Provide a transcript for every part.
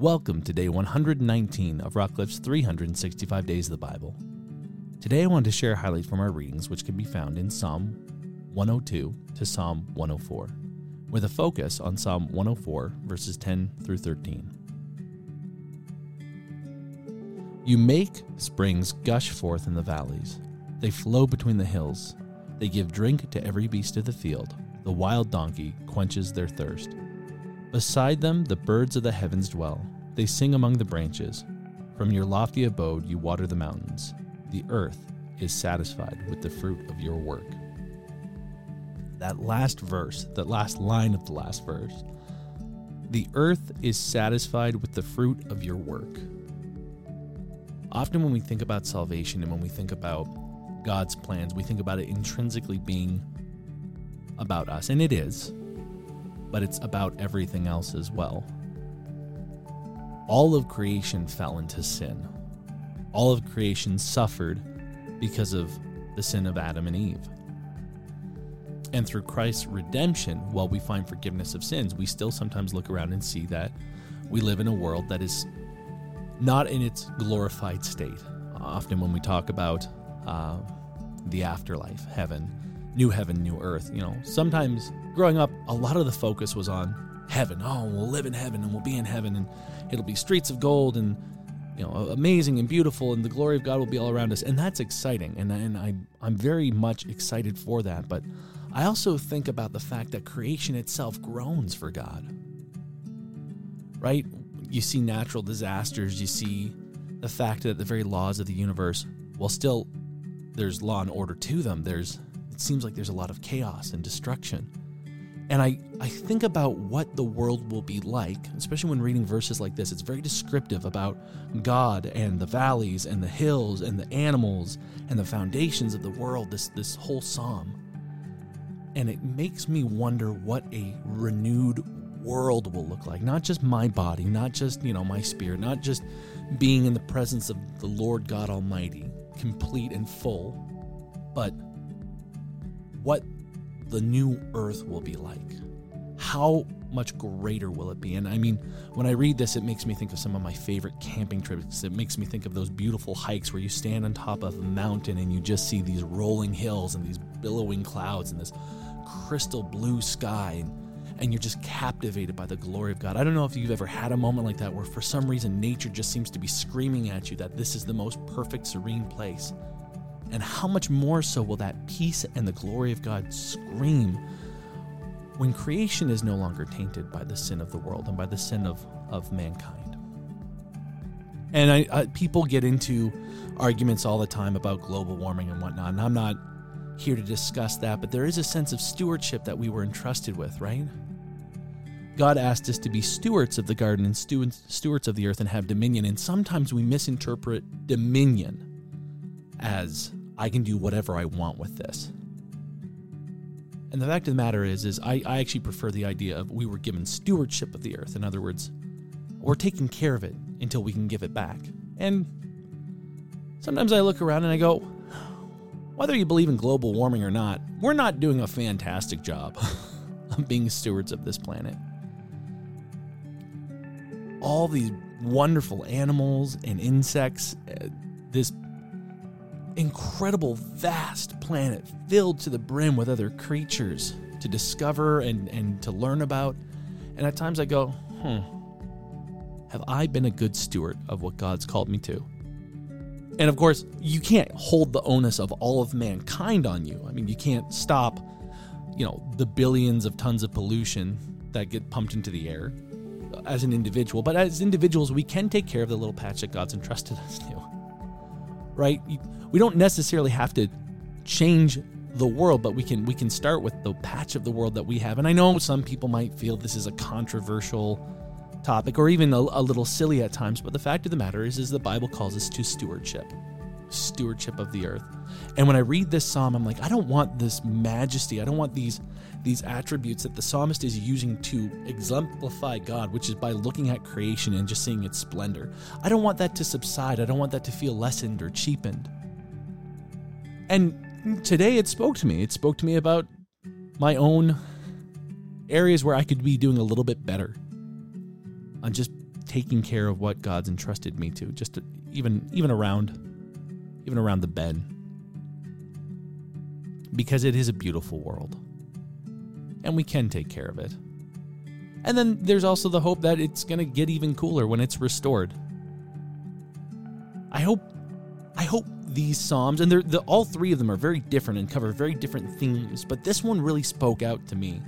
Welcome to day 119 of Rockcliffe's 365 Days of the Bible. Today I want to share a highlight from our readings, which can be found in Psalm 102 to Psalm 104, with a focus on Psalm 104, verses 10 through 13. You make springs gush forth in the valleys, they flow between the hills, they give drink to every beast of the field, the wild donkey quenches their thirst. Beside them the birds of the heavens dwell. They sing among the branches. From your lofty abode you water the mountains. The earth is satisfied with the fruit of your work. That last verse, that last line of the last verse. The earth is satisfied with the fruit of your work. Often, when we think about salvation and when we think about God's plans, we think about it intrinsically being about us, and it is but it's about everything else as well. All of creation fell into sin. All of creation suffered because of the sin of Adam and Eve. And through Christ's redemption, while we find forgiveness of sins, we still sometimes look around and see that we live in a world that is not in its glorified state. Often, when we talk about uh, the afterlife, heaven, new heaven, new earth. You know, sometimes growing up, a lot of the focus was on heaven. Oh, we'll live in heaven and we'll be in heaven and it'll be streets of gold and you know amazing and beautiful and the glory of God will be all around us and that's exciting and and I I'm very much excited for that but I also think about the fact that creation itself groans for God. Right? You see natural disasters, you see the fact that the very laws of the universe, while still there's law and order to them, there's it seems like there's a lot of chaos and destruction. And I, I think about what the world will be like, especially when reading verses like this. It's very descriptive about God and the valleys and the hills and the animals and the foundations of the world, this, this whole psalm. And it makes me wonder what a renewed world will look like. Not just my body, not just, you know, my spirit, not just being in the presence of the Lord God Almighty, complete and full, but what the new earth will be like. How much greater will it be? And I mean, when I read this, it makes me think of some of my favorite camping trips. It makes me think of those beautiful hikes where you stand on top of a mountain and you just see these rolling hills and these billowing clouds and this crystal blue sky. And, and you're just captivated by the glory of God. I don't know if you've ever had a moment like that where for some reason nature just seems to be screaming at you that this is the most perfect, serene place. And how much more so will that peace and the glory of God scream when creation is no longer tainted by the sin of the world and by the sin of, of mankind? And I, I, people get into arguments all the time about global warming and whatnot, and I'm not here to discuss that, but there is a sense of stewardship that we were entrusted with, right? God asked us to be stewards of the garden and stewards of the earth and have dominion, and sometimes we misinterpret dominion as I can do whatever I want with this. And the fact of the matter is, is I, I actually prefer the idea of we were given stewardship of the earth. In other words, we're taking care of it until we can give it back. And sometimes I look around and I go, whether you believe in global warming or not, we're not doing a fantastic job of being stewards of this planet. All these wonderful animals and insects, uh, this incredible, vast planet filled to the brim with other creatures to discover and, and to learn about. And at times I go, hmm, have I been a good steward of what God's called me to? And of course, you can't hold the onus of all of mankind on you. I mean, you can't stop, you know, the billions of tons of pollution that get pumped into the air as an individual. But as individuals, we can take care of the little patch that God's entrusted us to. Right? we don't necessarily have to change the world, but we can we can start with the patch of the world that we have. And I know some people might feel this is a controversial topic or even a, a little silly at times, but the fact of the matter is is the Bible calls us to stewardship. Stewardship of the earth. And when I read this psalm, I'm like, I don't want this majesty. I don't want these these attributes that the psalmist is using to exemplify God, which is by looking at creation and just seeing its splendor. I don't want that to subside. I don't want that to feel lessened or cheapened. And today it spoke to me. It spoke to me about my own areas where I could be doing a little bit better on just taking care of what God's entrusted me to, just to, even even around even around the bed. Because it is a beautiful world. And we can take care of it. And then there's also the hope that it's going to get even cooler when it's restored. I hope I hope these psalms and they're the, all three of them are very different and cover very different themes, but this one really spoke out to me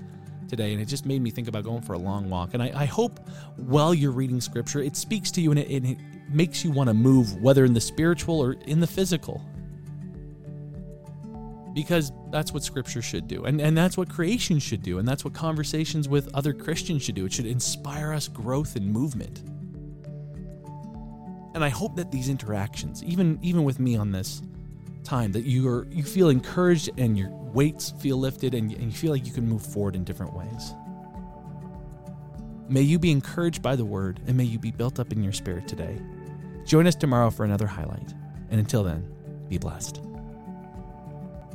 today and it just made me think about going for a long walk. And I, I hope while you're reading scripture, it speaks to you and it, it makes you want to move, whether in the spiritual or in the physical. Because that's what scripture should do. And, and that's what creation should do. And that's what conversations with other Christians should do. It should inspire us growth and movement. And I hope that these interactions, even even with me on this time, that you are you feel encouraged and your weights feel lifted and, and you feel like you can move forward in different ways. May you be encouraged by the word and may you be built up in your spirit today. Join us tomorrow for another highlight. And until then, be blessed.